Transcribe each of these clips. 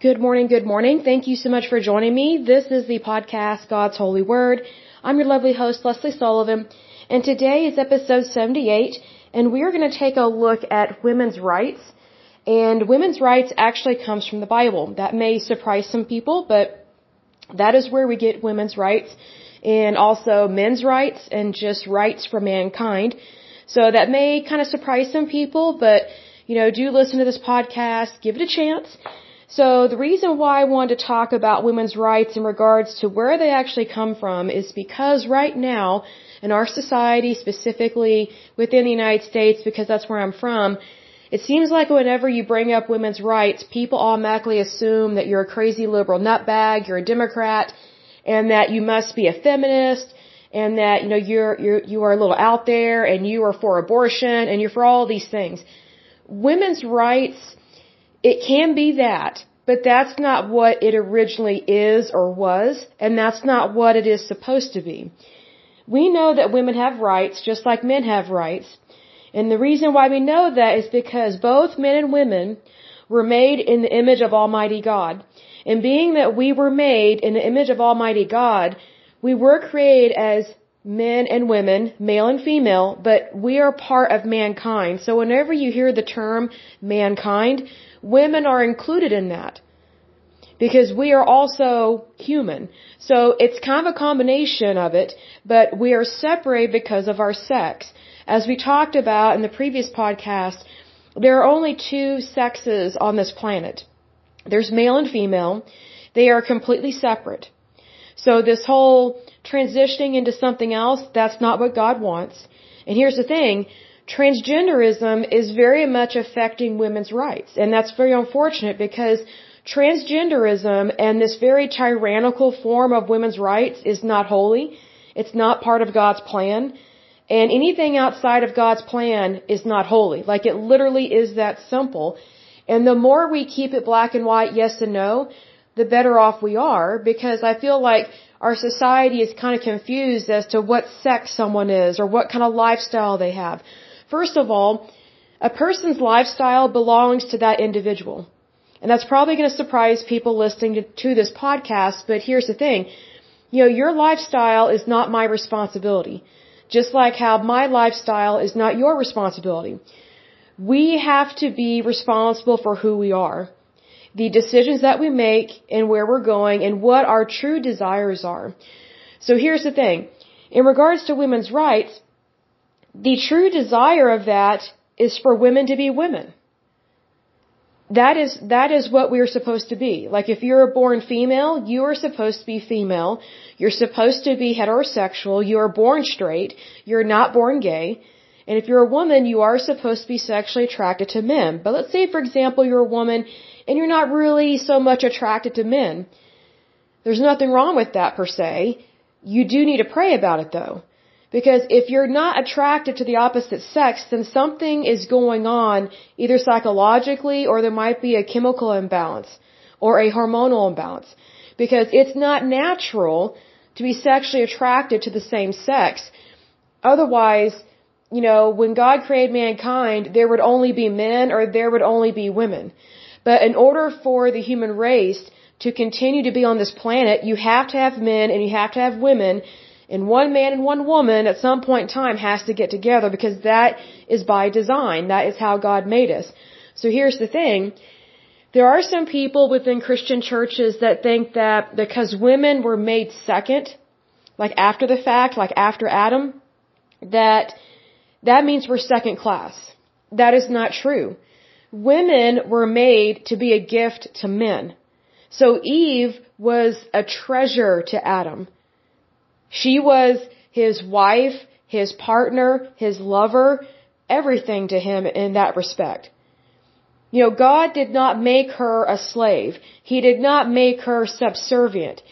Good morning, good morning. Thank you so much for joining me. This is the podcast God's Holy Word. I'm your lovely host, Lesley Sullivan, and today is episode 78, and we are going to take a look at women's rights. And women's rights actually comes from the Bible. That may surprise some people, but that is where we get women's rights and also men's rights and just rights for mankind. So that may kind of surprise some people, but you know, do listen to this podcast, give it a chance. So the reason why I wanted to talk about women's rights in regards to where they actually come from is because right now in our society, specifically within the United States, because that's where I'm from, it seems like whenever you bring up women's rights, people automatically assume that you're a crazy liberal nutbag, you're a Democrat, and that you must be a feminist, and that, you know, you're, you're, you are a little out there, and you are for abortion, and you're for all these things. Women's rights, it can be that, but that's not what it originally is or was, and that's not what it is supposed to be. We know that women have rights just like men have rights. And the reason why we know that is because both men and women were made in the image of Almighty God. And being that we were made in the image of Almighty God, we were created as men and women, male and female, but we are part of mankind. So whenever you hear the term mankind, women are included in that. Because we are also human. So it's kind of a combination of it, but we are separated because of our sex. As we talked about in the previous podcast, there are only two sexes on this planet. There's male and female. They are completely separate. So this whole transitioning into something else, that's not what God wants. And here's the thing, transgenderism is very much affecting women's rights. And that's very unfortunate because transgenderism and this very tyrannical form of women's rights is not holy. It's not part of God's plan. And anything outside of God's plan is not holy. Like it literally is that simple. And the more we keep it black and white, yes and no, the better off we are because I feel like our society is kind of confused as to what sex someone is or what kind of lifestyle they have. First of all, a person's lifestyle belongs to that individual. And that's probably going to surprise people listening to, to this podcast, but here's the thing. You know, your lifestyle is not my responsibility. Just like how my lifestyle is not your responsibility. We have to be responsible for who we are the decisions that we make and where we're going and what our true desires are. So here's the thing. In regards to women's rights, the true desire of that is for women to be women. That is, that is what we're supposed to be. Like if you're a born female, you are supposed to be female. You're supposed to be heterosexual. You are born straight. You're not born gay. And if you're a woman, you are supposed to be sexually attracted to men. But let's say, for example, you're a woman and you're not really so much attracted to men. There's nothing wrong with that per se. You do need to pray about it though. Because if you're not attracted to the opposite sex, then something is going on either psychologically or there might be a chemical imbalance or a hormonal imbalance. Because it's not natural to be sexually attracted to the same sex. Otherwise, you know, when God created mankind, there would only be men or there would only be women. But in order for the human race to continue to be on this planet, you have to have men and you have to have women. And one man and one woman at some point in time has to get together because that is by design. That is how God made us. So here's the thing. There are some people within Christian churches that think that because women were made second, like after the fact, like after Adam, that that means we're second class. That is not true women were made to be a gift to men. So Eve was a treasure to Adam. She was his wife, his partner, his lover, everything to him in that respect. You know, God did not make her a slave. He did not make her subservient.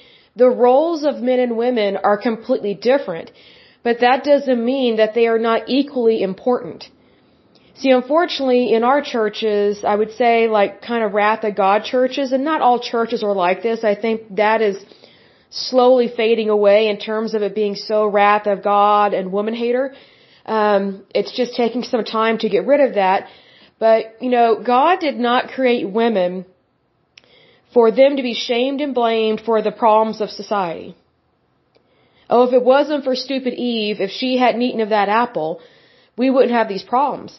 The roles of men and women are completely different, but that doesn't mean that they are not equally important. See, unfortunately, in our churches, I would say like kind of wrath of God churches, and not all churches are like this. I think that is slowly fading away in terms of it being so wrath of God and woman hater. Um, it's just taking some time to get rid of that. But, you know, God did not create women for them to be shamed and blamed for the problems of society. Oh, if it wasn't for stupid Eve, if she hadn't eaten of that apple, we wouldn't have these problems.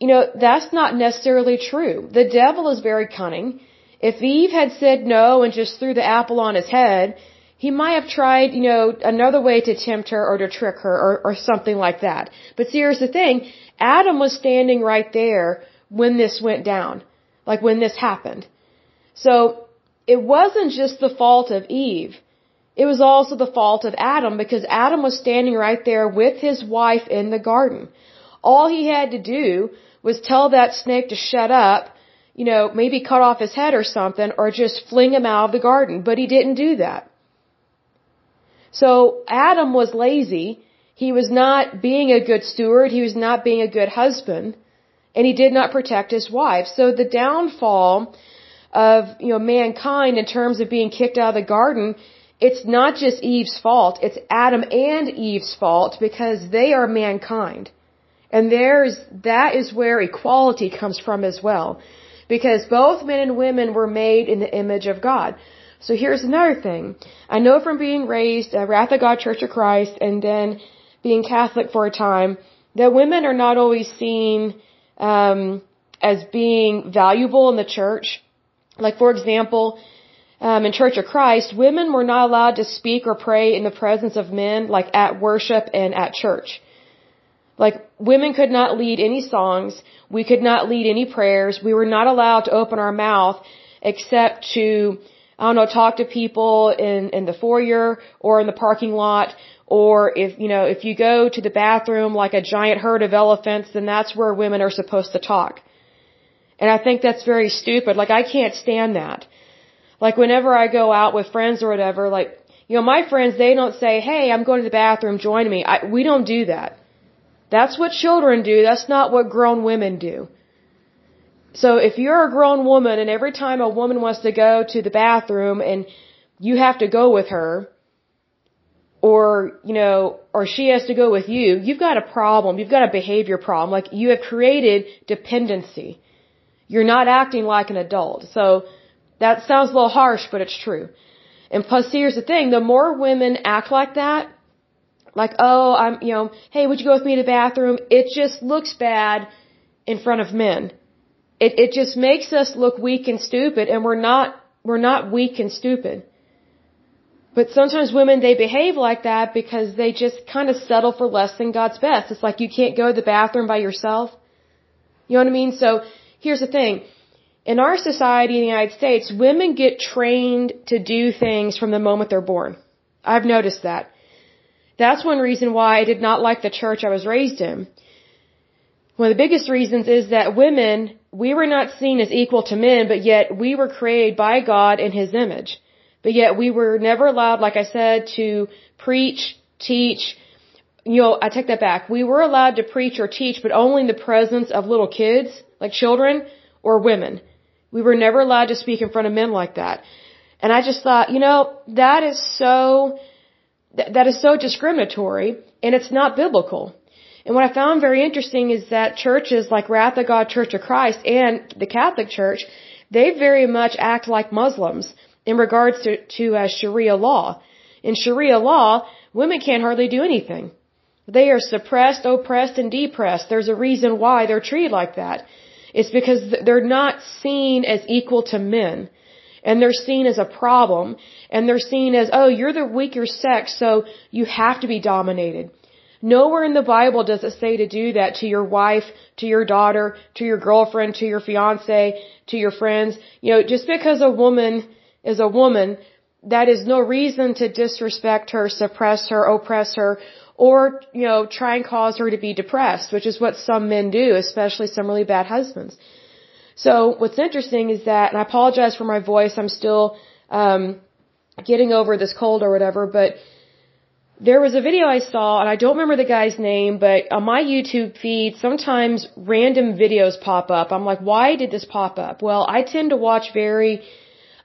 You know, that's not necessarily true. The devil is very cunning. If Eve had said no and just threw the apple on his head, he might have tried, you know, another way to tempt her or to trick her or, or something like that. But see, here's the thing. Adam was standing right there when this went down. Like when this happened. So, it wasn't just the fault of Eve. It was also the fault of Adam because Adam was standing right there with his wife in the garden. All he had to do was tell that snake to shut up, you know, maybe cut off his head or something, or just fling him out of the garden. But he didn't do that. So Adam was lazy. He was not being a good steward. He was not being a good husband. And he did not protect his wife. So the downfall of, you know, mankind in terms of being kicked out of the garden it's not just Eve's fault, it's Adam and Eve's fault because they are mankind. And there's, that is where equality comes from as well. Because both men and women were made in the image of God. So here's another thing. I know from being raised at Wrath of God Church of Christ and then being Catholic for a time that women are not always seen um, as being valuable in the church. Like for example, um, in Church of Christ, women were not allowed to speak or pray in the presence of men, like at worship and at church. Like, women could not lead any songs. We could not lead any prayers. We were not allowed to open our mouth except to, I don't know, talk to people in, in the foyer or in the parking lot. Or if, you know, if you go to the bathroom like a giant herd of elephants, then that's where women are supposed to talk. And I think that's very stupid. Like, I can't stand that. Like whenever I go out with friends or whatever, like, you know, my friends, they don't say, hey, I'm going to the bathroom, join me. I, we don't do that. That's what children do. That's not what grown women do. So if you're a grown woman and every time a woman wants to go to the bathroom and you have to go with her, or, you know, or she has to go with you, you've got a problem. You've got a behavior problem. Like you have created dependency. You're not acting like an adult. So, that sounds a little harsh, but it's true. And plus, here's the thing, the more women act like that, like, oh, I'm, you know, hey, would you go with me to the bathroom? It just looks bad in front of men. It, it just makes us look weak and stupid, and we're not, we're not weak and stupid. But sometimes women, they behave like that because they just kind of settle for less than God's best. It's like you can't go to the bathroom by yourself. You know what I mean? So, here's the thing in our society in the United States, women get trained to do things from the moment they're born. I've noticed that. That's one reason why I did not like the church I was raised in. One of the biggest reasons is that women, we were not seen as equal to men, but yet we were created by God in His image. But yet we were never allowed, like I said, to preach, teach, you know, I take that back. We were allowed to preach or teach, but only in the presence of little kids, like children, or women. We were never allowed to speak in front of men like that. And I just thought, you know, that is so, that is so discriminatory and it's not biblical. And what I found very interesting is that churches like Wrath of God Church of Christ and the Catholic Church, they very much act like Muslims in regards to, to uh, Sharia law. In Sharia law, women can't hardly do anything. They are suppressed, oppressed, and depressed. There's a reason why they're treated like that. It's because they're not seen as equal to men. And they're seen as a problem. And they're seen as, oh, you're the weaker sex, so you have to be dominated. Nowhere in the Bible does it say to do that to your wife, to your daughter, to your girlfriend, to your fiance, to your friends. You know, just because a woman is a woman, that is no reason to disrespect her, suppress her, oppress her, or, you know, try and cause her to be depressed, which is what some men do, especially some really bad husbands. So what's interesting is that, and I apologize for my voice, I'm still, um, getting over this cold or whatever, but there was a video I saw, and I don't remember the guy's name, but on my YouTube feed, sometimes random videos pop up. I'm like, why did this pop up? Well, I tend to watch very,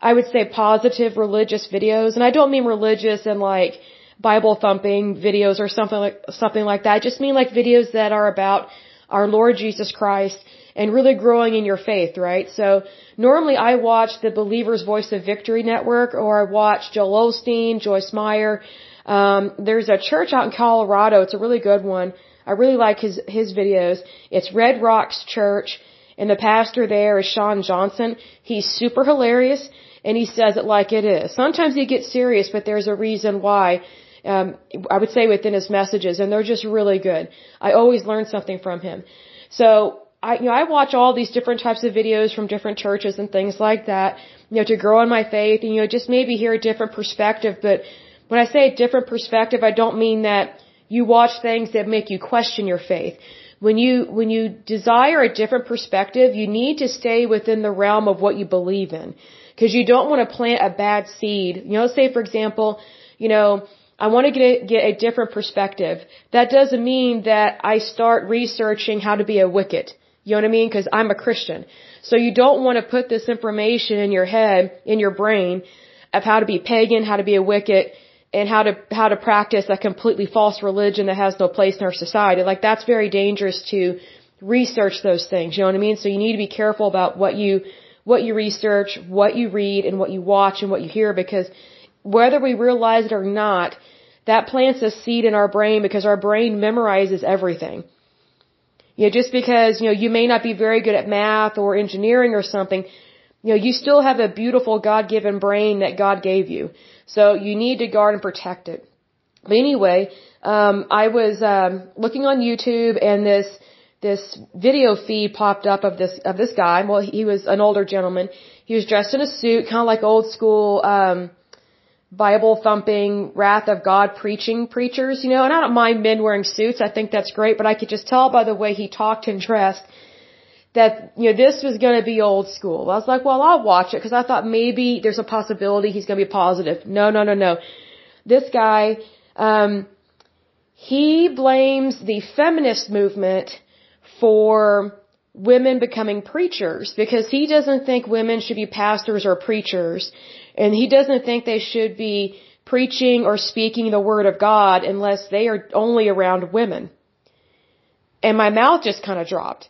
I would say positive religious videos, and I don't mean religious and like, Bible thumping videos or something like something like that. I just mean like videos that are about our Lord Jesus Christ and really growing in your faith, right? So normally I watch the Believer's Voice of Victory Network or I watch Joel Osteen, Joyce Meyer. Um, there's a church out in Colorado. It's a really good one. I really like his, his videos. It's Red Rocks Church and the pastor there is Sean Johnson. He's super hilarious and he says it like it is. Sometimes he gets serious, but there's a reason why. Um, I would say within his messages, and they're just really good. I always learn something from him. So I, you know, I watch all these different types of videos from different churches and things like that, you know, to grow in my faith and, you know, just maybe hear a different perspective. But when I say a different perspective, I don't mean that you watch things that make you question your faith when you when you desire a different perspective, you need to stay within the realm of what you believe in, because you don't want to plant a bad seed. You know, say for example, you know, I want to get a, get a different perspective. That doesn't mean that I start researching how to be a Wiccan. You know what I mean? Because I'm a Christian. So you don't want to put this information in your head, in your brain, of how to be pagan, how to be a Wiccan, and how to how to practice a completely false religion that has no place in our society. Like that's very dangerous to research those things. You know what I mean? So you need to be careful about what you what you research, what you read, and what you watch and what you hear because whether we realize it or not, that plants a seed in our brain because our brain memorizes everything. You know, just because, you know, you may not be very good at math or engineering or something, you know, you still have a beautiful God-given brain that God gave you. So you need to guard and protect it. But anyway, um, I was um, looking on YouTube and this this video feed popped up of this of this guy. Well, he was an older gentleman. He was dressed in a suit, kind of like old school um, Bible thumping, wrath of God preaching preachers, you know. And I don't mind men wearing suits. I think that's great. But I could just tell by the way he talked and dressed that you know this was going to be old school. I was like, well, I'll watch it because I thought maybe there's a possibility he's going to be positive. No, no, no, no. This guy, um, he blames the feminist movement for women becoming preachers because he doesn't think women should be pastors or preachers, and he doesn't think they should be preaching or speaking the word of God unless they are only around women. And my mouth just kind of dropped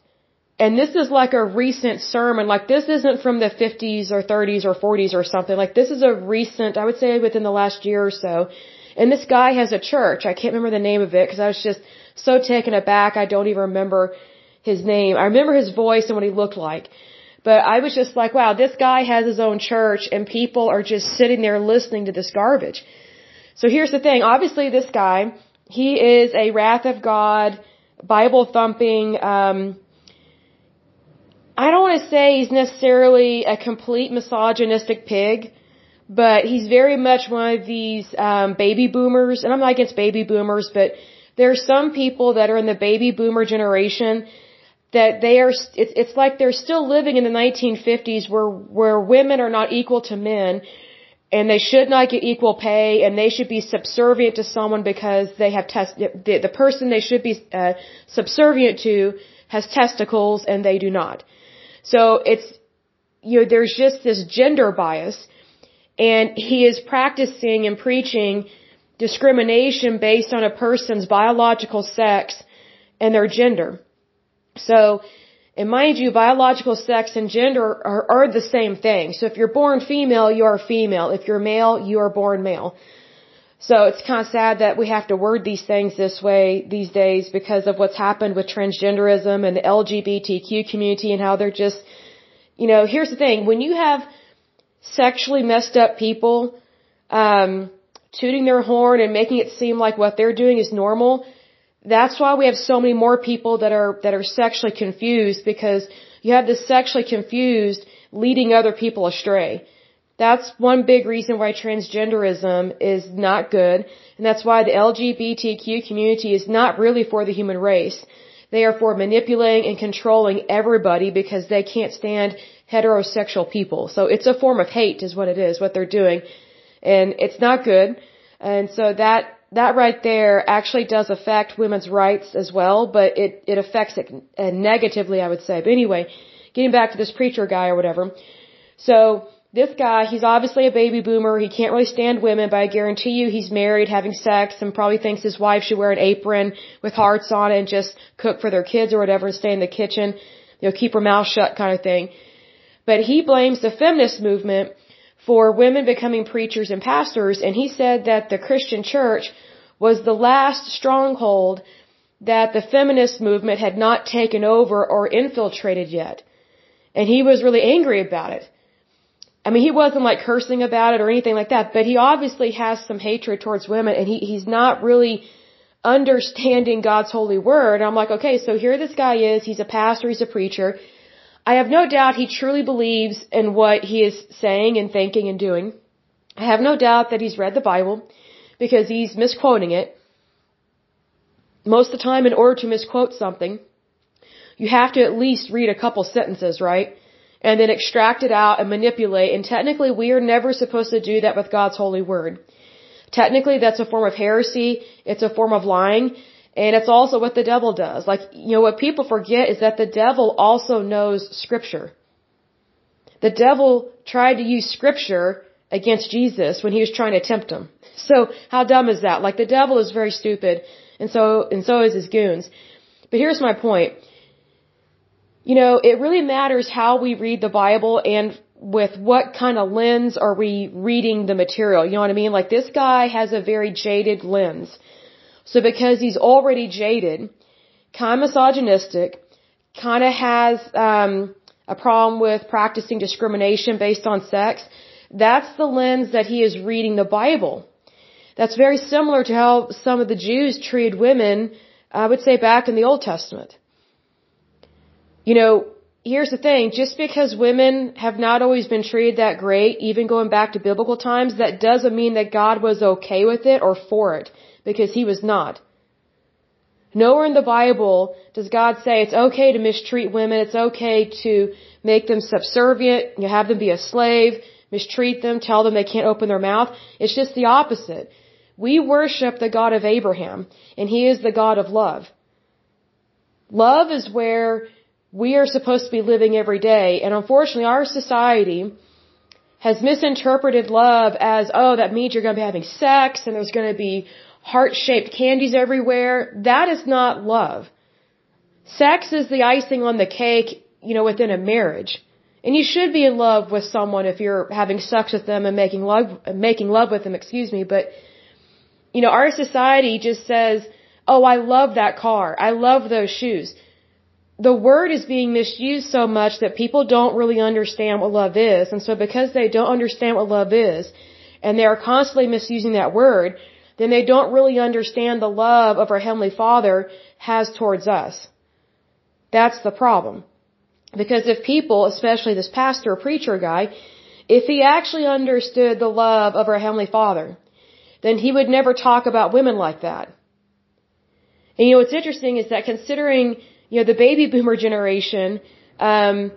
and this is like a recent sermon. Like this isn't from the 50s or 30s or 40s or something. Like this is a recent, I would say within the last year or so. And this guy has a church. I can't remember the name of it because I was just so taken aback. I don't even remember his name. I remember his voice and what he looked like. But I was just like, wow, this guy has his own church and people are just sitting there listening to this garbage. So here's the thing. Obviously this guy, he is a wrath of God, Bible thumping, um, I don't want to say he's necessarily a complete misogynistic pig, but he's very much one of these um, baby boomers. And I'm not against baby boomers, but there are some people that are in the baby boomer generation that they are. It's, it's like they're still living in the 1950s, where where women are not equal to men, and they should not get equal pay, and they should be subservient to someone because they have test. The, the person they should be uh, subservient to has testicles, and they do not. So it's, you know, there's just this gender bias and he is practicing and preaching discrimination based on a person's biological sex and their gender. So, and mind you, biological sex and gender are, are the same thing. So if you're born female, you are female. If you're male, you are born male. So it's kind of sad that we have to word these things this way these days because of what's happened with transgenderism and the LGBTQ community and how they're just, you know, here's the thing. When you have sexually messed up people, um, tooting their horn and making it seem like what they're doing is normal, that's why we have so many more people that are, that are sexually confused because you have this sexually confused leading other people astray. That's one big reason why transgenderism is not good, and that's why the LGBTQ community is not really for the human race. They are for manipulating and controlling everybody because they can't stand heterosexual people. So it's a form of hate is what it is, what they're doing. And it's not good. And so that, that right there actually does affect women's rights as well, but it, it affects it uh, negatively, I would say. But anyway, getting back to this preacher guy or whatever. So, this guy, he's obviously a baby boomer. He can't really stand women, but I guarantee you he's married, having sex, and probably thinks his wife should wear an apron with hearts on it and just cook for their kids or whatever and stay in the kitchen. you know, keep her mouth shut kind of thing. But he blames the feminist movement for women becoming preachers and pastors, and he said that the Christian church was the last stronghold that the feminist movement had not taken over or infiltrated yet. And he was really angry about it. I mean, he wasn't like cursing about it or anything like that, but he obviously has some hatred towards women and he, he's not really understanding God's holy word. And I'm like, okay, so here this guy is. He's a pastor. He's a preacher. I have no doubt he truly believes in what he is saying and thinking and doing. I have no doubt that he's read the Bible because he's misquoting it. Most of the time, in order to misquote something, you have to at least read a couple sentences, right? And then extract it out and manipulate. And technically, we are never supposed to do that with God's holy word. Technically, that's a form of heresy. It's a form of lying. And it's also what the devil does. Like, you know, what people forget is that the devil also knows scripture. The devil tried to use scripture against Jesus when he was trying to tempt him. So, how dumb is that? Like, the devil is very stupid, and so, and so is his goons. But here's my point. You know, it really matters how we read the Bible and with what kind of lens are we reading the material? You know what I mean? Like this guy has a very jaded lens. So because he's already jaded, kind of misogynistic, kind of has um, a problem with practicing discrimination based on sex, that's the lens that he is reading the Bible. That's very similar to how some of the Jews treated women, I would say back in the Old Testament. You know, here's the thing, just because women have not always been treated that great, even going back to biblical times, that doesn't mean that God was okay with it or for it, because He was not. Nowhere in the Bible does God say it's okay to mistreat women, it's okay to make them subservient, you have them be a slave, mistreat them, tell them they can't open their mouth. It's just the opposite. We worship the God of Abraham, and He is the God of love. Love is where we are supposed to be living every day. And unfortunately, our society has misinterpreted love as, oh, that means you're going to be having sex and there's going to be heart-shaped candies everywhere. That is not love. Sex is the icing on the cake, you know, within a marriage. And you should be in love with someone if you're having sex with them and making love, making love with them, excuse me. But, you know, our society just says, oh, I love that car. I love those shoes the word is being misused so much that people don't really understand what love is. And so because they don't understand what love is, and they are constantly misusing that word, then they don't really understand the love of our Heavenly Father has towards us. That's the problem. Because if people, especially this pastor or preacher guy, if he actually understood the love of our Heavenly Father, then he would never talk about women like that. And you know what's interesting is that considering you know, the baby boomer generation, um,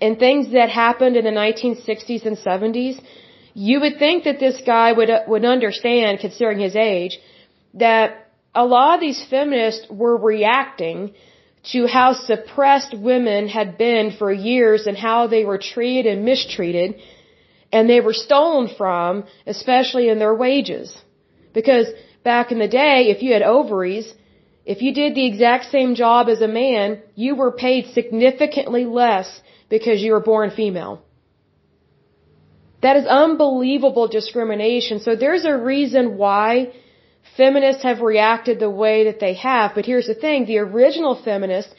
and things that happened in the 1960s and 70s, you would think that this guy would, uh, would understand, considering his age, that a lot of these feminists were reacting to how suppressed women had been for years and how they were treated and mistreated and they were stolen from, especially in their wages. Because back in the day, if you had ovaries, if you did the exact same job as a man, you were paid significantly less because you were born female. That is unbelievable discrimination. So there's a reason why feminists have reacted the way that they have. But here's the thing, the original feminists,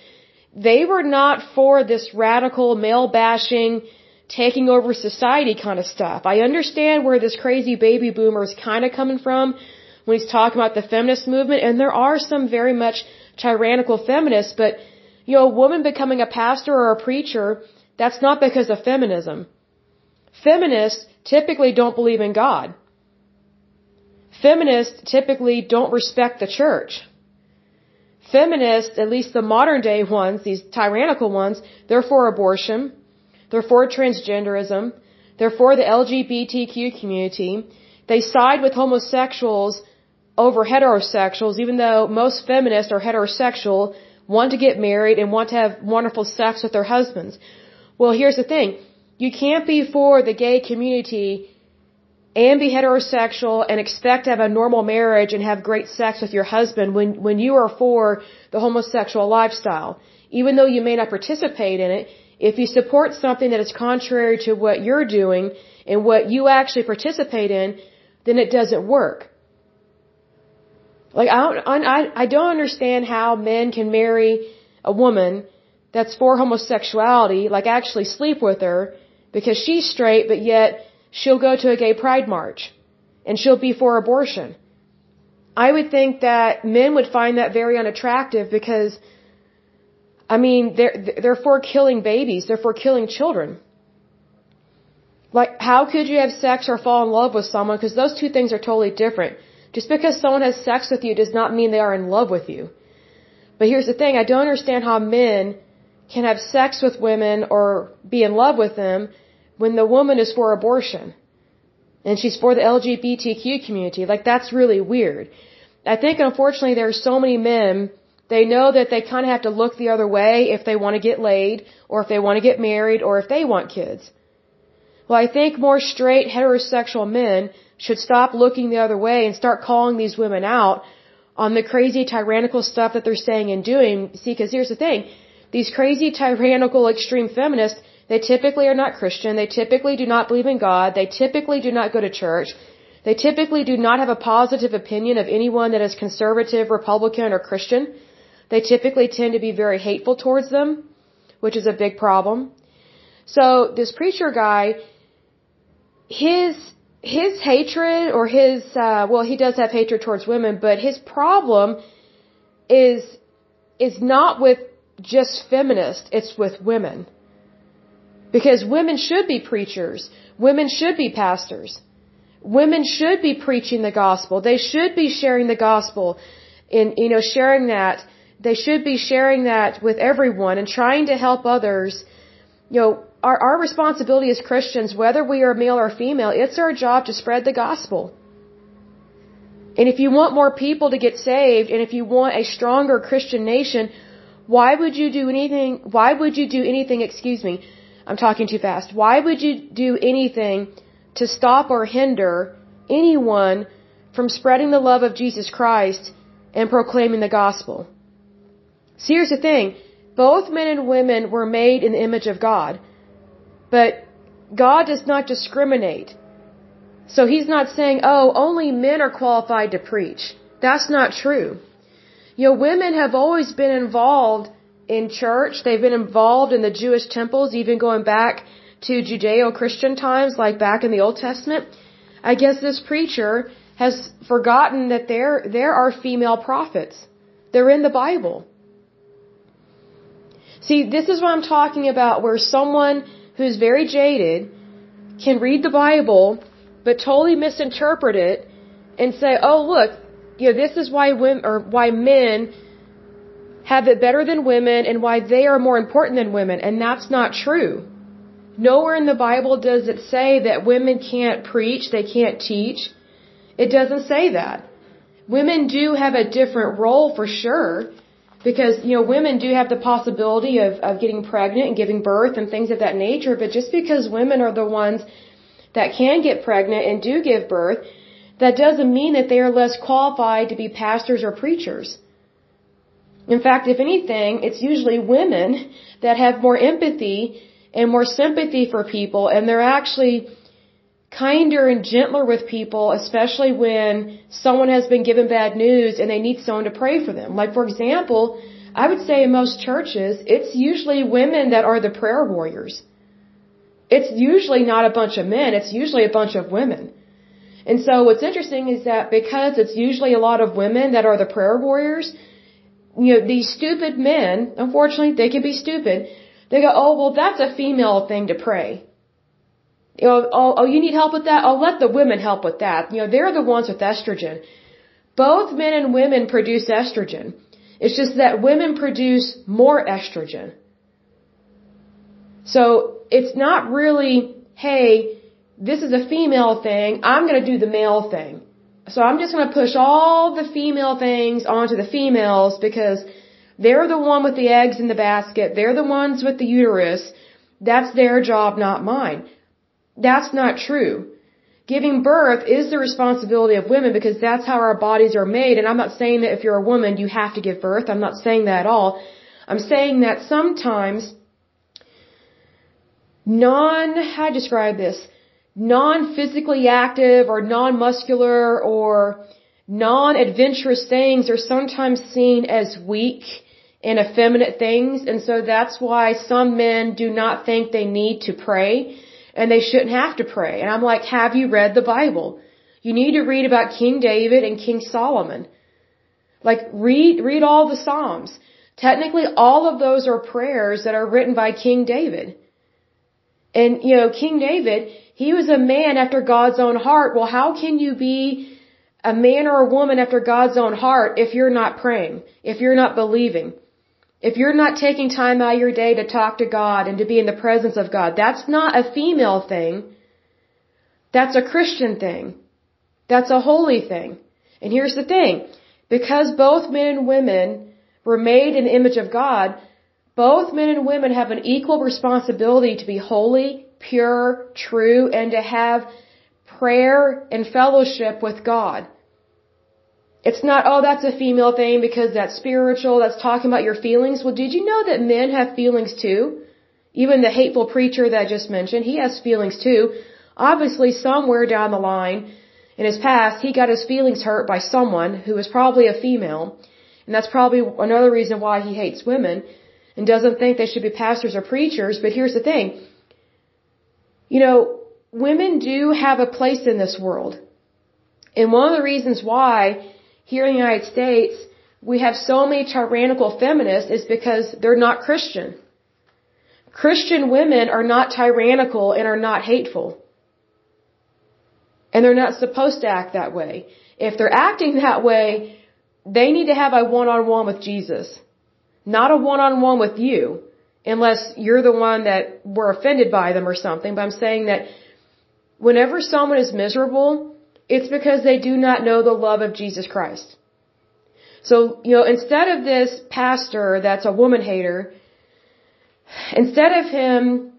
they were not for this radical male bashing, taking over society kind of stuff. I understand where this crazy baby boomer is kind of coming from, when he's talking about the feminist movement, and there are some very much tyrannical feminists, but, you know, a woman becoming a pastor or a preacher, that's not because of feminism. Feminists typically don't believe in God. Feminists typically don't respect the church. Feminists, at least the modern day ones, these tyrannical ones, they're for abortion, they're for transgenderism, they're for the LGBTQ community, they side with homosexuals over heterosexuals, even though most feminists are heterosexual, want to get married and want to have wonderful sex with their husbands. Well, here's the thing. You can't be for the gay community and be heterosexual and expect to have a normal marriage and have great sex with your husband when, when you are for the homosexual lifestyle. even though you may not participate in it, if you support something that is contrary to what you're doing and what you actually participate in, then it doesn't work. Like I don't, I, I don't understand how men can marry a woman that's for homosexuality, like actually sleep with her because she's straight, but yet she'll go to a gay pride march and she'll be for abortion. I would think that men would find that very unattractive because, I mean, they're, they're for killing babies. They're for killing children. Like, how could you have sex or fall in love with someone? Because those two things are totally different. Just because someone has sex with you does not mean they are in love with you. But here's the thing, I don't understand how men can have sex with women or be in love with them when the woman is for abortion. And she's for the LGBTQ community. Like, that's really weird. I think unfortunately there are so many men, they know that they kind of have to look the other way if they want to get laid, or if they want to get married, or if they want kids. Well, I think more straight heterosexual men should stop looking the other way and start calling these women out on the crazy tyrannical stuff that they're saying and doing. See, because here's the thing. These crazy tyrannical extreme feminists, they typically are not Christian. They typically do not believe in God. They typically do not go to church. They typically do not have a positive opinion of anyone that is conservative, Republican, or Christian. They typically tend to be very hateful towards them, which is a big problem. So this preacher guy, his his hatred or his uh, well he does have hatred towards women but his problem is is not with just feminists it's with women because women should be preachers. Women should be pastors. Women should be preaching the gospel. They should be sharing the gospel in you know sharing that. They should be sharing that with everyone and trying to help others. You know our, our responsibility as Christians, whether we are male or female, it's our job to spread the gospel. And if you want more people to get saved, and if you want a stronger Christian nation, why would you do anything, why would you do anything, excuse me, I'm talking too fast. Why would you do anything to stop or hinder anyone from spreading the love of Jesus Christ and proclaiming the gospel? See, here's the thing. Both men and women were made in the image of God. But God does not discriminate. So he's not saying, oh, only men are qualified to preach. That's not true. You know, women have always been involved in church. They've been involved in the Jewish temples, even going back to Judeo-Christian times, like back in the Old Testament. I guess this preacher has forgotten that there, there are female prophets. They're in the Bible. See, this is what I'm talking about, where someone who's very jaded can read the Bible but totally misinterpret it and say, "Oh, look, you know, this is why women or why men have it better than women and why they are more important than women." And that's not true. Nowhere in the Bible does it say that women can't preach, they can't teach. It doesn't say that. Women do have a different role for sure because you know women do have the possibility of of getting pregnant and giving birth and things of that nature but just because women are the ones that can get pregnant and do give birth that doesn't mean that they are less qualified to be pastors or preachers in fact if anything it's usually women that have more empathy and more sympathy for people and they're actually kinder and gentler with people, especially when someone has been given bad news and they need someone to pray for them. Like, for example, I would say in most churches, it's usually women that are the prayer warriors. It's usually not a bunch of men, it's usually a bunch of women. And so what's interesting is that because it's usually a lot of women that are the prayer warriors, you know, these stupid men, unfortunately, they can be stupid. They go, oh, well, that's a female thing to pray. You know, oh, oh, you need help with that? I'll let the women help with that. You know, they're the ones with estrogen. Both men and women produce estrogen. It's just that women produce more estrogen. So it's not really, hey, this is a female thing. I'm going to do the male thing. So I'm just going to push all the female things onto the females because they're the one with the eggs in the basket. They're the ones with the uterus. That's their job, not mine. That's not true. Giving birth is the responsibility of women because that's how our bodies are made. And I'm not saying that if you're a woman, you have to give birth. I'm not saying that at all. I'm saying that sometimes non, how to describe this? Non-physically active or non-muscular or non-adventurous things are sometimes seen as weak and effeminate things. And so that's why some men do not think they need to pray and they shouldn't have to pray. And I'm like, have you read the Bible? You need to read about King David and King Solomon. Like read, read all the Psalms. Technically all of those are prayers that are written by King David. And, you know, King David, he was a man after God's own heart. Well, how can you be a man or a woman after God's own heart if you're not praying, if you're not believing, if you're not taking time out of your day to talk to God and to be in the presence of God? That's not a female thing. That's a Christian thing. That's a holy thing. And here's the thing. Because both men and women were made in the image of God, both men and women have an equal responsibility to be holy, pure, true, and to have prayer and fellowship with God. It's not, oh, that's a female thing because that's spiritual, that's talking about your feelings. Well, did you know that men have feelings too? Even the hateful preacher that I just mentioned, he has feelings too. Obviously, somewhere down the line in his past, he got his feelings hurt by someone who was probably a female. And that's probably another reason why he hates women and doesn't think they should be pastors or preachers. But here's the thing. You know, women do have a place in this world. And one of the reasons why here in the United States we have so many tyrannical feminists is because they're not Christian. Christian women are not tyrannical and are not hateful. And they're not supposed to act that way. If they're acting that way, they need to have a one-on-one with Jesus. Not a one-on-one with you. Unless you're the one that were offended by them or something. But I'm saying that Whenever someone is miserable, it's because they do not know the love of Jesus Christ. So, you know, instead of this pastor that's a woman hater, instead of him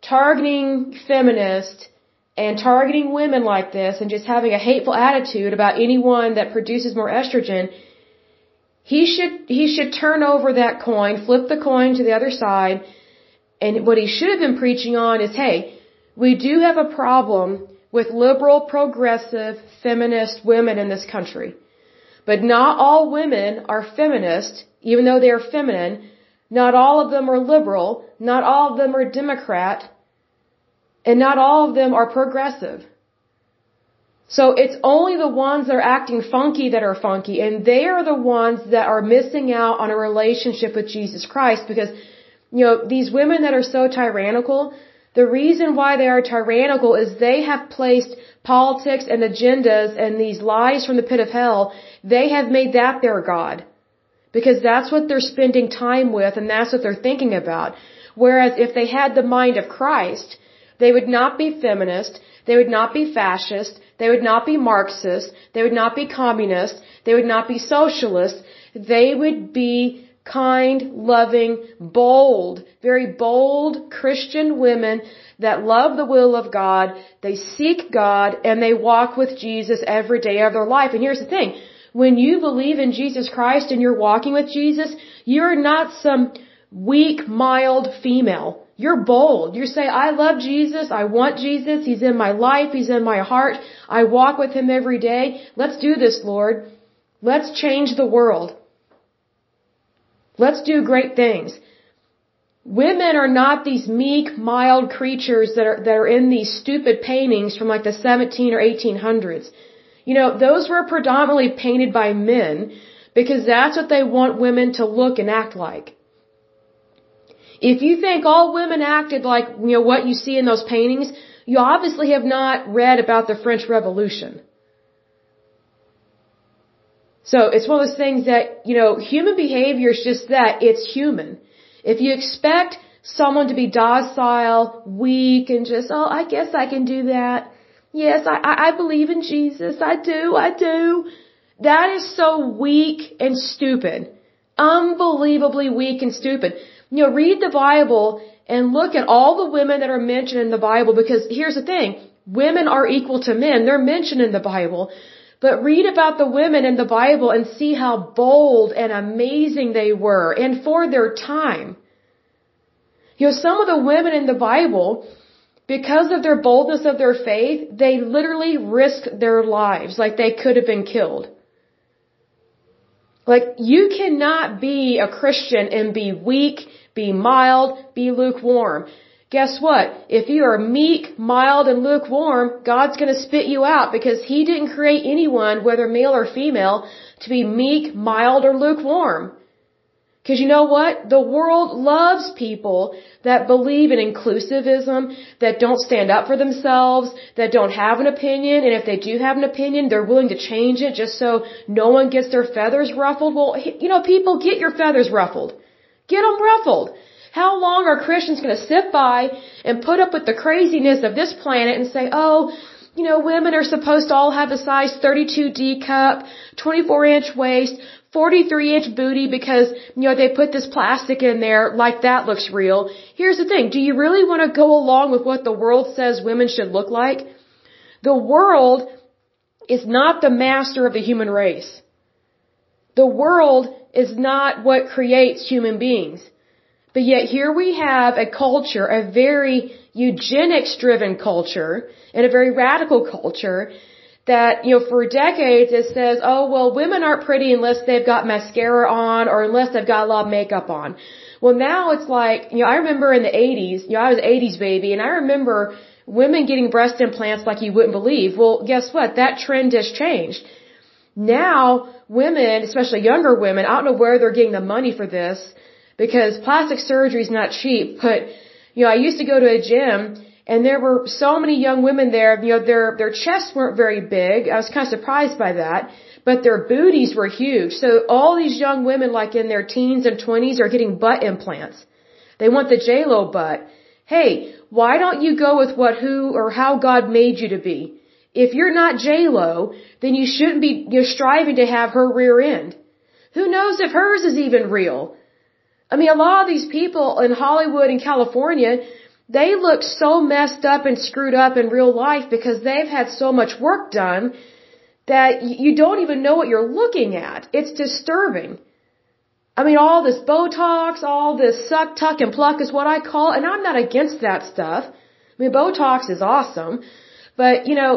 targeting feminists and targeting women like this and just having a hateful attitude about anyone that produces more estrogen, he should, he should turn over that coin, flip the coin to the other side, and what he should have been preaching on is, hey, we do have a problem with liberal, progressive, feminist women in this country. But not all women are feminist, even though they are feminine. Not all of them are liberal. Not all of them are Democrat. And not all of them are progressive. So it's only the ones that are acting funky that are funky, and they are the ones that are missing out on a relationship with Jesus Christ because, you know, these women that are so tyrannical, the reason why they are tyrannical is they have placed politics and agendas and these lies from the pit of hell, they have made that their God. Because that's what they're spending time with and that's what they're thinking about. Whereas if they had the mind of Christ, they would not be feminist, they would not be fascist, they would not be Marxist, they would not be communist, they would not be socialist, they would be kind, loving, bold, very bold Christian women that love the will of God, they seek God, and they walk with Jesus every day of their life. And here's the thing. When you believe in Jesus Christ and you're walking with Jesus, you're not some weak, mild female. You're bold. You say, I love Jesus. I want Jesus. He's in my life. He's in my heart. I walk with Him every day. Let's do this, Lord. Let's change the world. Let's do great things. Women are not these meek, mild creatures that are, that are in these stupid paintings from like the 17 or 1800s. You know, those were predominantly painted by men because that's what they want women to look and act like. If you think all women acted like, you know, what you see in those paintings, you obviously have not read about the French Revolution. So it's one of those things that, you know, human behavior is just that. It's human. If you expect someone to be docile, weak, and just, oh, I guess I can do that. Yes, I, I believe in Jesus. I do. I do. That is so weak and stupid. Unbelievably weak and stupid. You know, read the Bible and look at all the women that are mentioned in the Bible because here's the thing. Women are equal to men. They're mentioned in the Bible. But read about the women in the Bible and see how bold and amazing they were and for their time. You know, some of the women in the Bible, because of their boldness of their faith, they literally risked their lives like they could have been killed. Like, you cannot be a Christian and be weak, be mild, be lukewarm. Guess what? If you are meek, mild, and lukewarm, God's gonna spit you out because He didn't create anyone, whether male or female, to be meek, mild, or lukewarm. Because you know what? The world loves people that believe in inclusivism, that don't stand up for themselves, that don't have an opinion, and if they do have an opinion, they're willing to change it just so no one gets their feathers ruffled. Well, you know, people get your feathers ruffled. Get them ruffled. How long are Christians going to sit by and put up with the craziness of this planet and say, oh, you know, women are supposed to all have a size 32D cup, 24 inch waist, 43 inch booty because, you know, they put this plastic in there like that looks real. Here's the thing. Do you really want to go along with what the world says women should look like? The world is not the master of the human race. The world is not what creates human beings. But yet here we have a culture, a very eugenics driven culture and a very radical culture that, you know, for decades it says, oh, well, women aren't pretty unless they've got mascara on or unless they've got a lot of makeup on. Well, now it's like, you know, I remember in the 80s, you know, I was an 80s baby and I remember women getting breast implants like you wouldn't believe. Well, guess what? That trend has changed. Now, women, especially younger women, I don't know where they're getting the money for this, because plastic surgery is not cheap. But you know, I used to go to a gym and there were so many young women there. You know, their their chests weren't very big. I was kind of surprised by that, but their booties were huge. So all these young women, like in their teens and twenties, are getting butt implants. They want the J Lo butt. Hey, why don't you go with what who or how God made you to be? If you're not J Lo, then you shouldn't be you're striving to have her rear end. Who knows if hers is even real? I mean, a lot of these people in Hollywood and California, they look so messed up and screwed up in real life because they've had so much work done that you don't even know what you're looking at. It's disturbing. I mean, all this Botox, all this suck, tuck, and pluck is what I call, and I'm not against that stuff. I mean, Botox is awesome, but you know,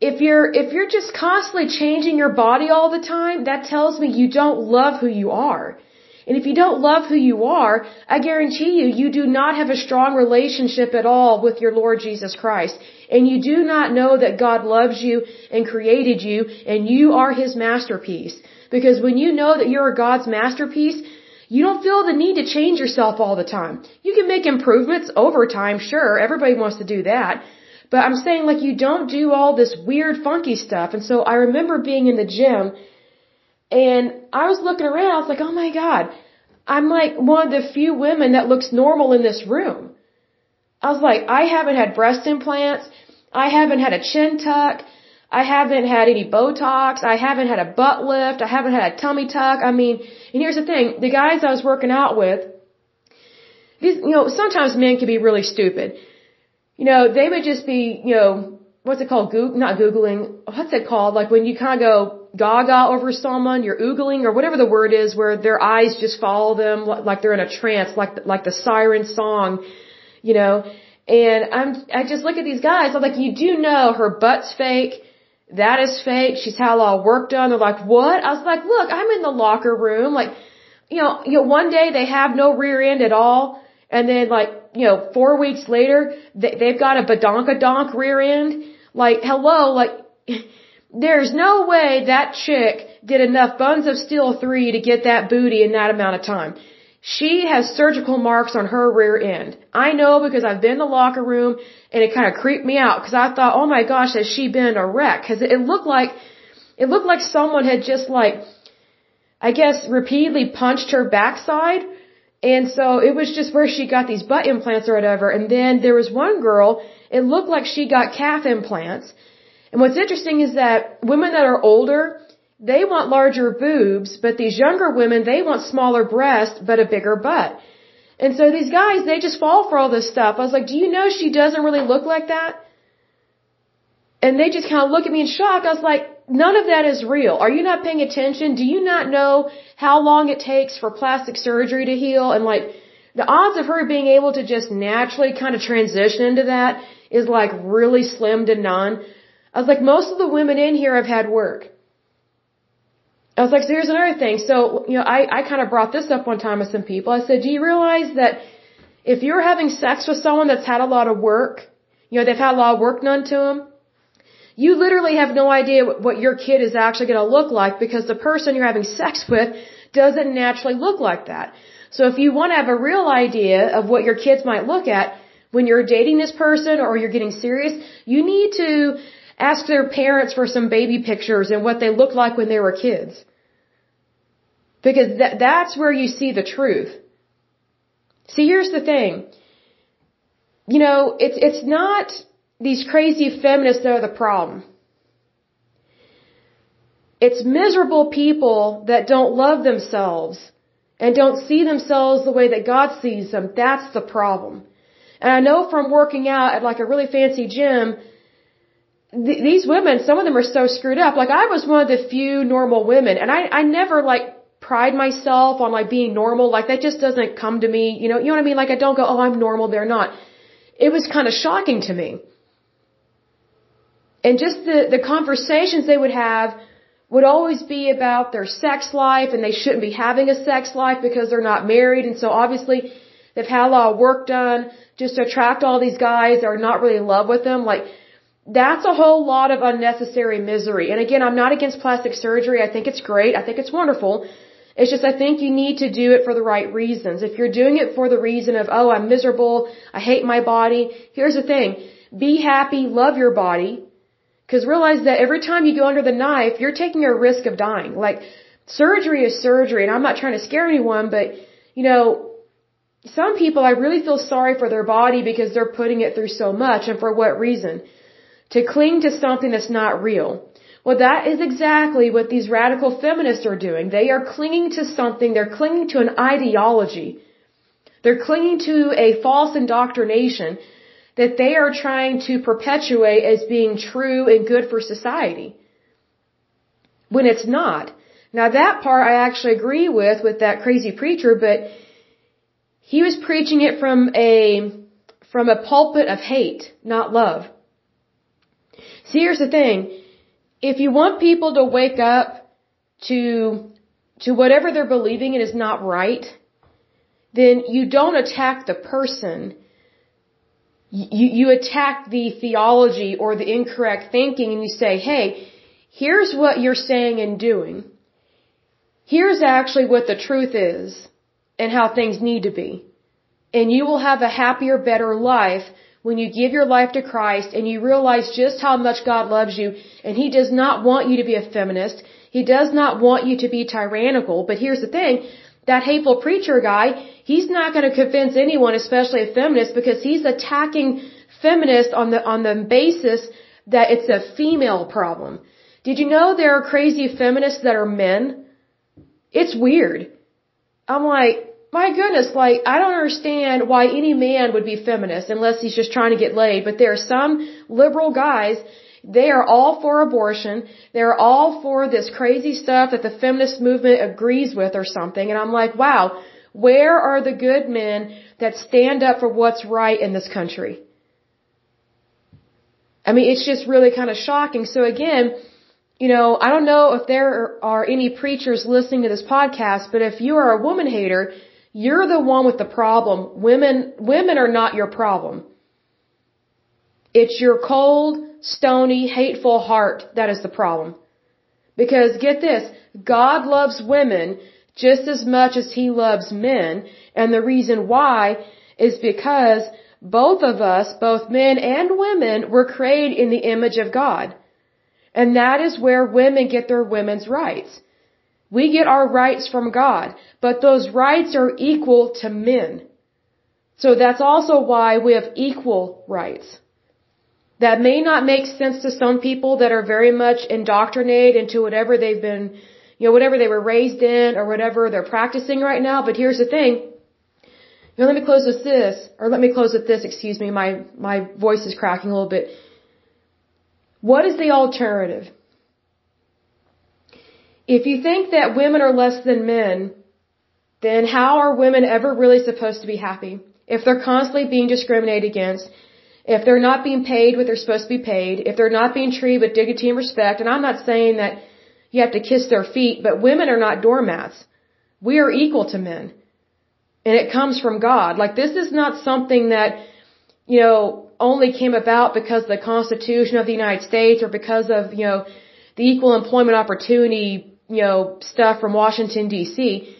if you're, if you're just constantly changing your body all the time, that tells me you don't love who you are. And if you don't love who you are, I guarantee you, you do not have a strong relationship at all with your Lord Jesus Christ. And you do not know that God loves you and created you and you are His masterpiece. Because when you know that you're God's masterpiece, you don't feel the need to change yourself all the time. You can make improvements over time, sure. Everybody wants to do that. But I'm saying like you don't do all this weird funky stuff. And so I remember being in the gym and I was looking around, I was like, oh my god, I'm like one of the few women that looks normal in this room. I was like, I haven't had breast implants, I haven't had a chin tuck, I haven't had any Botox, I haven't had a butt lift, I haven't had a tummy tuck. I mean, and here's the thing, the guys I was working out with, these, you know, sometimes men can be really stupid. You know, they would just be, you know, what's it called? Goog, not Googling, what's it called? Like when you kind of go, gaga over someone, you're oogling or whatever the word is where their eyes just follow them like they're in a trance, like, like the siren song, you know. And I'm, I just look at these guys, I'm like, you do know her butt's fake, that is fake, she's had a lot of work done. They're like, what? I was like, look, I'm in the locker room, like, you know, you know, one day they have no rear end at all, and then like, you know, four weeks later, they, they've got a badonkadonk rear end. Like, hello, like, There's no way that chick did enough Buns of Steel 3 to get that booty in that amount of time. She has surgical marks on her rear end. I know because I've been in the locker room and it kind of creeped me out because I thought, oh my gosh, has she been a wreck? Because it looked like, it looked like someone had just like, I guess repeatedly punched her backside. And so it was just where she got these butt implants or whatever. And then there was one girl, it looked like she got calf implants. And what's interesting is that women that are older, they want larger boobs, but these younger women, they want smaller breasts, but a bigger butt. And so these guys, they just fall for all this stuff. I was like, do you know she doesn't really look like that? And they just kind of look at me in shock. I was like, none of that is real. Are you not paying attention? Do you not know how long it takes for plastic surgery to heal? And like, the odds of her being able to just naturally kind of transition into that is like really slim to none. I was like, most of the women in here have had work. I was like, so here's another thing. So, you know, I, I kind of brought this up one time with some people. I said, do you realize that if you're having sex with someone that's had a lot of work, you know, they've had a lot of work done to them, you literally have no idea what your kid is actually going to look like because the person you're having sex with doesn't naturally look like that. So if you want to have a real idea of what your kids might look at when you're dating this person or you're getting serious, you need to ask their parents for some baby pictures and what they looked like when they were kids. Because that, that's where you see the truth. See, here's the thing. You know, it's, it's not these crazy feminists that are the problem. It's miserable people that don't love themselves and don't see themselves the way that God sees them. That's the problem. And I know from working out at like a really fancy gym, th- these women, some of them are so screwed up. Like I was one of the few normal women and I, I never like pride myself on like being normal. Like that just doesn't come to me. You know, you know what I mean? Like I don't go, oh, I'm normal. They're not. It was kind of shocking to me. And just the, the conversations they would have would always be about their sex life and they shouldn't be having a sex life because they're not married. And so obviously they've had a lot of work done just to attract all these guys that are not really in love with them. Like, that's a whole lot of unnecessary misery. And again, I'm not against plastic surgery. I think it's great. I think it's wonderful. It's just I think you need to do it for the right reasons. If you're doing it for the reason of, oh, I'm miserable, I hate my body, here's the thing. Be happy, love your body, because realize that every time you go under the knife, you're taking a risk of dying. Like, surgery is surgery, and I'm not trying to scare anyone, but, you know, some people I really feel sorry for their body because they're putting it through so much, and for what reason? To cling to something that's not real. Well, that is exactly what these radical feminists are doing. They are clinging to something, they're clinging to an ideology. They're clinging to a false indoctrination that they are trying to perpetuate as being true and good for society. When it's not. Now that part I actually agree with, with that crazy preacher, but he was preaching it from a, from a pulpit of hate, not love. See, here's the thing. If you want people to wake up to, to whatever they're believing and is not right, then you don't attack the person you, you attack the theology or the incorrect thinking and you say, hey, here's what you're saying and doing. Here's actually what the truth is and how things need to be. And you will have a happier, better life when you give your life to Christ and you realize just how much God loves you and He does not want you to be a feminist. He does not want you to be tyrannical. But here's the thing, that hateful preacher guy, he's not going to convince anyone, especially a feminist, because he's attacking feminists on the, on the basis that it's a female problem. Did you know there are crazy feminists that are men? It's weird. I'm like, my goodness, like, I don't understand why any man would be feminist unless he's just trying to get laid, but there are some liberal guys they are all for abortion. They're all for this crazy stuff that the feminist movement agrees with or something. And I'm like, wow, where are the good men that stand up for what's right in this country? I mean, it's just really kind of shocking. So again, you know, I don't know if there are any preachers listening to this podcast, but if you are a woman hater, you're the one with the problem. Women, women are not your problem. It's your cold, stony, hateful heart that is the problem. Because get this, God loves women just as much as He loves men, and the reason why is because both of us, both men and women, were created in the image of God. And that is where women get their women's rights. We get our rights from God, but those rights are equal to men. So that's also why we have equal rights. That may not make sense to some people that are very much indoctrinated into whatever they've been, you know, whatever they were raised in or whatever they're practicing right now. But here's the thing. You know, let me close with this, or let me close with this, excuse me, my, my voice is cracking a little bit. What is the alternative? If you think that women are less than men, then how are women ever really supposed to be happy? If they're constantly being discriminated against, if they're not being paid what they're supposed to be paid, if they're not being treated with dignity and respect, and I'm not saying that you have to kiss their feet, but women are not doormats. We are equal to men. And it comes from God. Like this is not something that, you know, only came about because of the Constitution of the United States or because of, you know, the equal employment opportunity, you know, stuff from Washington DC.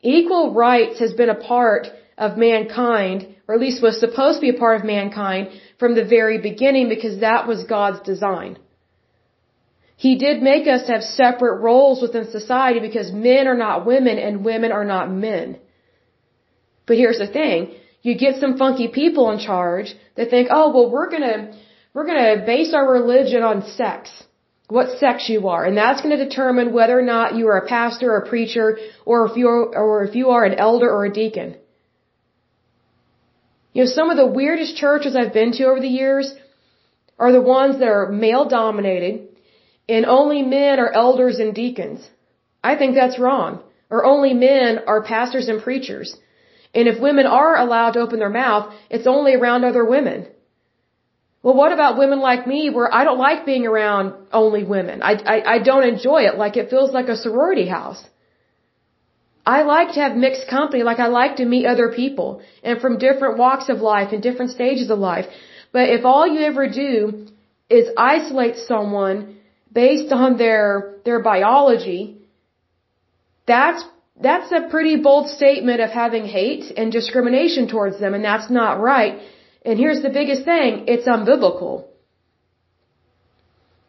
Equal rights has been a part of mankind, or at least was supposed to be a part of mankind from the very beginning because that was God's design. He did make us have separate roles within society because men are not women and women are not men. But here's the thing. You get some funky people in charge that think, oh, well, we're gonna, we're gonna base our religion on sex. What sex you are. And that's gonna determine whether or not you are a pastor or a preacher or if you're, or if you are an elder or a deacon. You know, some of the weirdest churches I've been to over the years are the ones that are male dominated and only men are elders and deacons. I think that's wrong. Or only men are pastors and preachers. And if women are allowed to open their mouth, it's only around other women. Well, what about women like me where I don't like being around only women? I, I, I don't enjoy it. Like it feels like a sorority house. I like to have mixed company. Like I like to meet other people and from different walks of life and different stages of life. But if all you ever do is isolate someone based on their, their biology, that's that's a pretty bold statement of having hate and discrimination towards them, and that's not right. And here's the biggest thing it's unbiblical.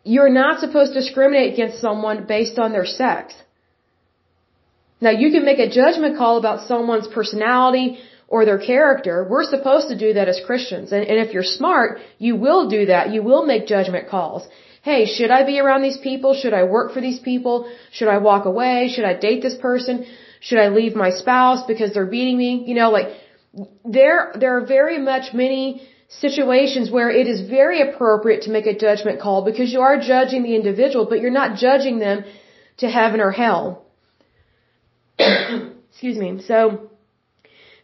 You're not supposed to discriminate against someone based on their sex. Now, you can make a judgment call about someone's personality or their character. We're supposed to do that as Christians. And, and if you're smart, you will do that. You will make judgment calls. Hey, should I be around these people? Should I work for these people? Should I walk away? Should I date this person? Should I leave my spouse because they're beating me? You know, like there there are very much many situations where it is very appropriate to make a judgment call because you are judging the individual, but you're not judging them to heaven or hell. Excuse me. So,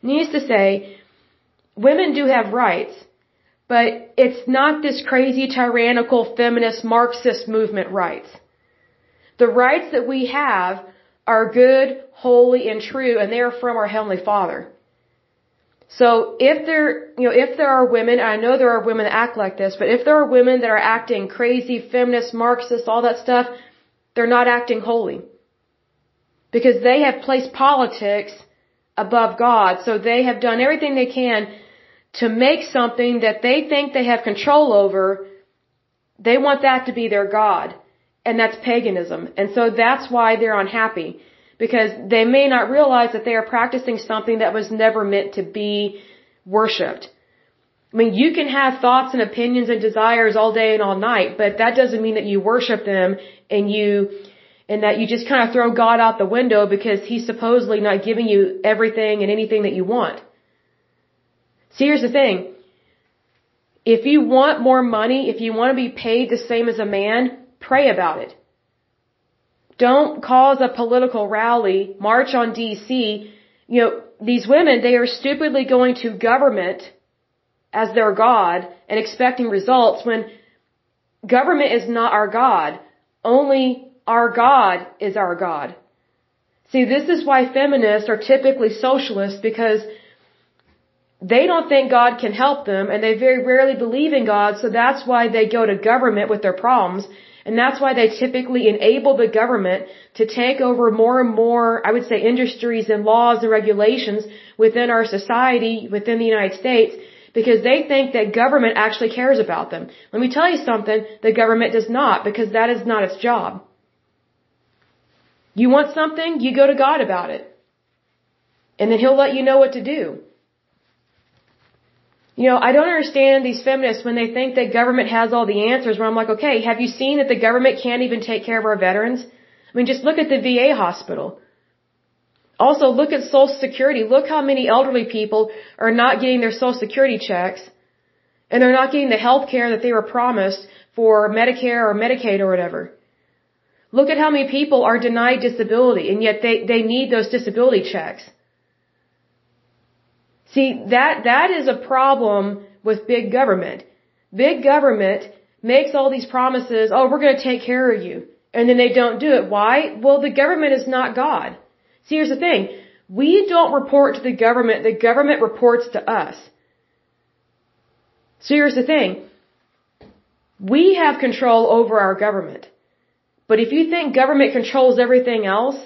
needs to say, women do have rights, but it's not this crazy tyrannical feminist Marxist movement rights. The rights that we have are good, holy, and true, and they are from our Heavenly Father. So if there, you know, if there are women, I know there are women that act like this, but if there are women that are acting crazy, feminist, Marxist, all that stuff, they're not acting holy. Because they have placed politics above God, so they have done everything they can to make something that they think they have control over, they want that to be their God. And that's paganism. And so that's why they're unhappy. Because they may not realize that they are practicing something that was never meant to be worshipped. I mean, you can have thoughts and opinions and desires all day and all night, but that doesn't mean that you worship them and you, and that you just kind of throw God out the window because He's supposedly not giving you everything and anything that you want. See, here's the thing. If you want more money, if you want to be paid the same as a man, pray about it. Don't cause a political rally, march on DC. You know, these women, they are stupidly going to government as their God and expecting results when government is not our God. Only our God is our God. See, this is why feminists are typically socialists because they don't think God can help them and they very rarely believe in God, so that's why they go to government with their problems. And that's why they typically enable the government to take over more and more, I would say, industries and laws and regulations within our society, within the United States, because they think that government actually cares about them. Let me tell you something, the government does not, because that is not its job. You want something, you go to God about it. And then He'll let you know what to do. You know, I don't understand these feminists when they think that government has all the answers where I'm like, okay, have you seen that the government can't even take care of our veterans? I mean, just look at the VA hospital. Also, look at Social Security. Look how many elderly people are not getting their Social Security checks and they're not getting the health care that they were promised for Medicare or Medicaid or whatever. Look at how many people are denied disability and yet they, they need those disability checks. See, that, that is a problem with big government. Big government makes all these promises, oh, we're going to take care of you. And then they don't do it. Why? Well, the government is not God. See, here's the thing. We don't report to the government. The government reports to us. So here's the thing. We have control over our government. But if you think government controls everything else,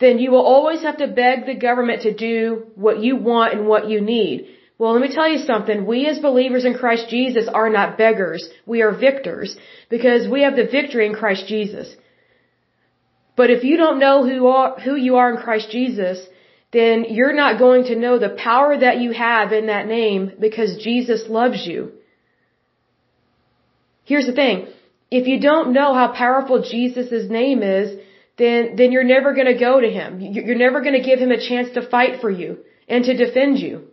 then you will always have to beg the government to do what you want and what you need. Well, let me tell you something. We as believers in Christ Jesus are not beggars. We are victors because we have the victory in Christ Jesus. But if you don't know who, are, who you are in Christ Jesus, then you're not going to know the power that you have in that name because Jesus loves you. Here's the thing. If you don't know how powerful Jesus' name is, then, then you're never going to go to him. You're never going to give him a chance to fight for you and to defend you.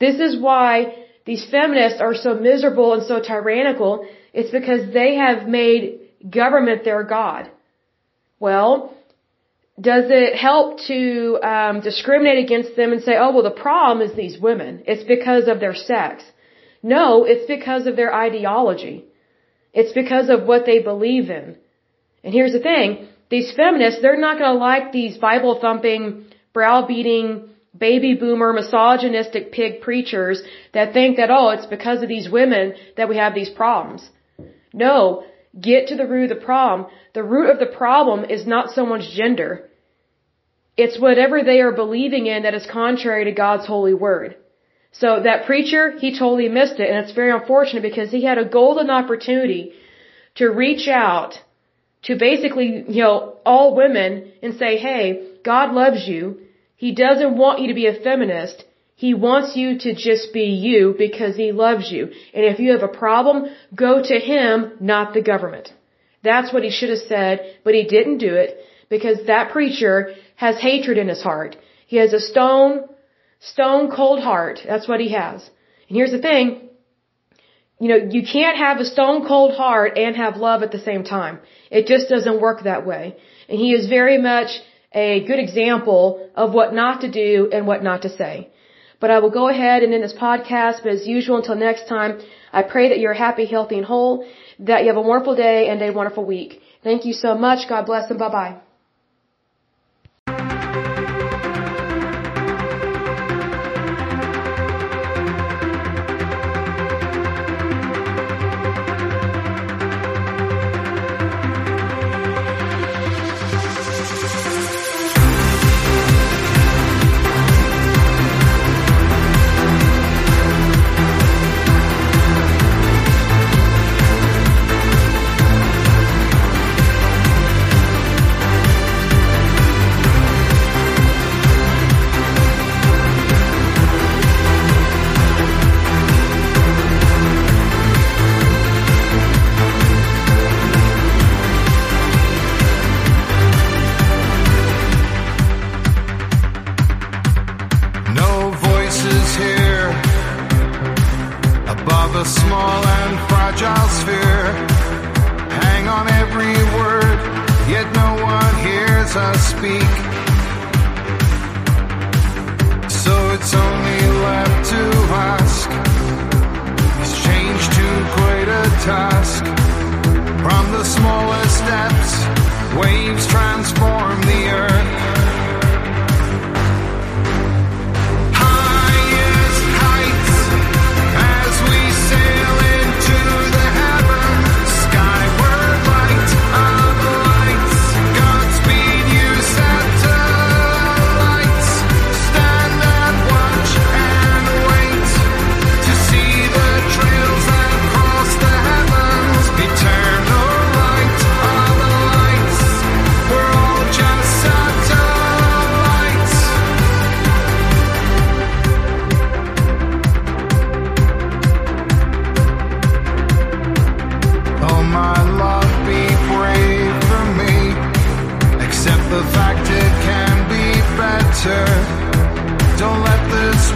This is why these feminists are so miserable and so tyrannical. It's because they have made government their God. Well, does it help to um, discriminate against them and say, oh, well, the problem is these women. It's because of their sex. No, it's because of their ideology. It's because of what they believe in. And here's the thing. These feminists, they're not going to like these Bible thumping, browbeating, baby boomer, misogynistic pig preachers that think that, oh, it's because of these women that we have these problems. No, get to the root of the problem. The root of the problem is not someone's gender. It's whatever they are believing in that is contrary to God's holy word. So that preacher, he totally missed it, and it's very unfortunate because he had a golden opportunity to reach out to basically, you know, all women and say, hey, God loves you. He doesn't want you to be a feminist. He wants you to just be you because he loves you. And if you have a problem, go to him, not the government. That's what he should have said, but he didn't do it because that preacher has hatred in his heart. He has a stone, stone cold heart. That's what he has. And here's the thing. You know, you can't have a stone cold heart and have love at the same time. It just doesn't work that way. And he is very much a good example of what not to do and what not to say. But I will go ahead and end this podcast, but as usual, until next time, I pray that you're happy, healthy, and whole, that you have a wonderful day and a wonderful week. Thank you so much. God bless and bye bye.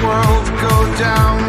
World go down.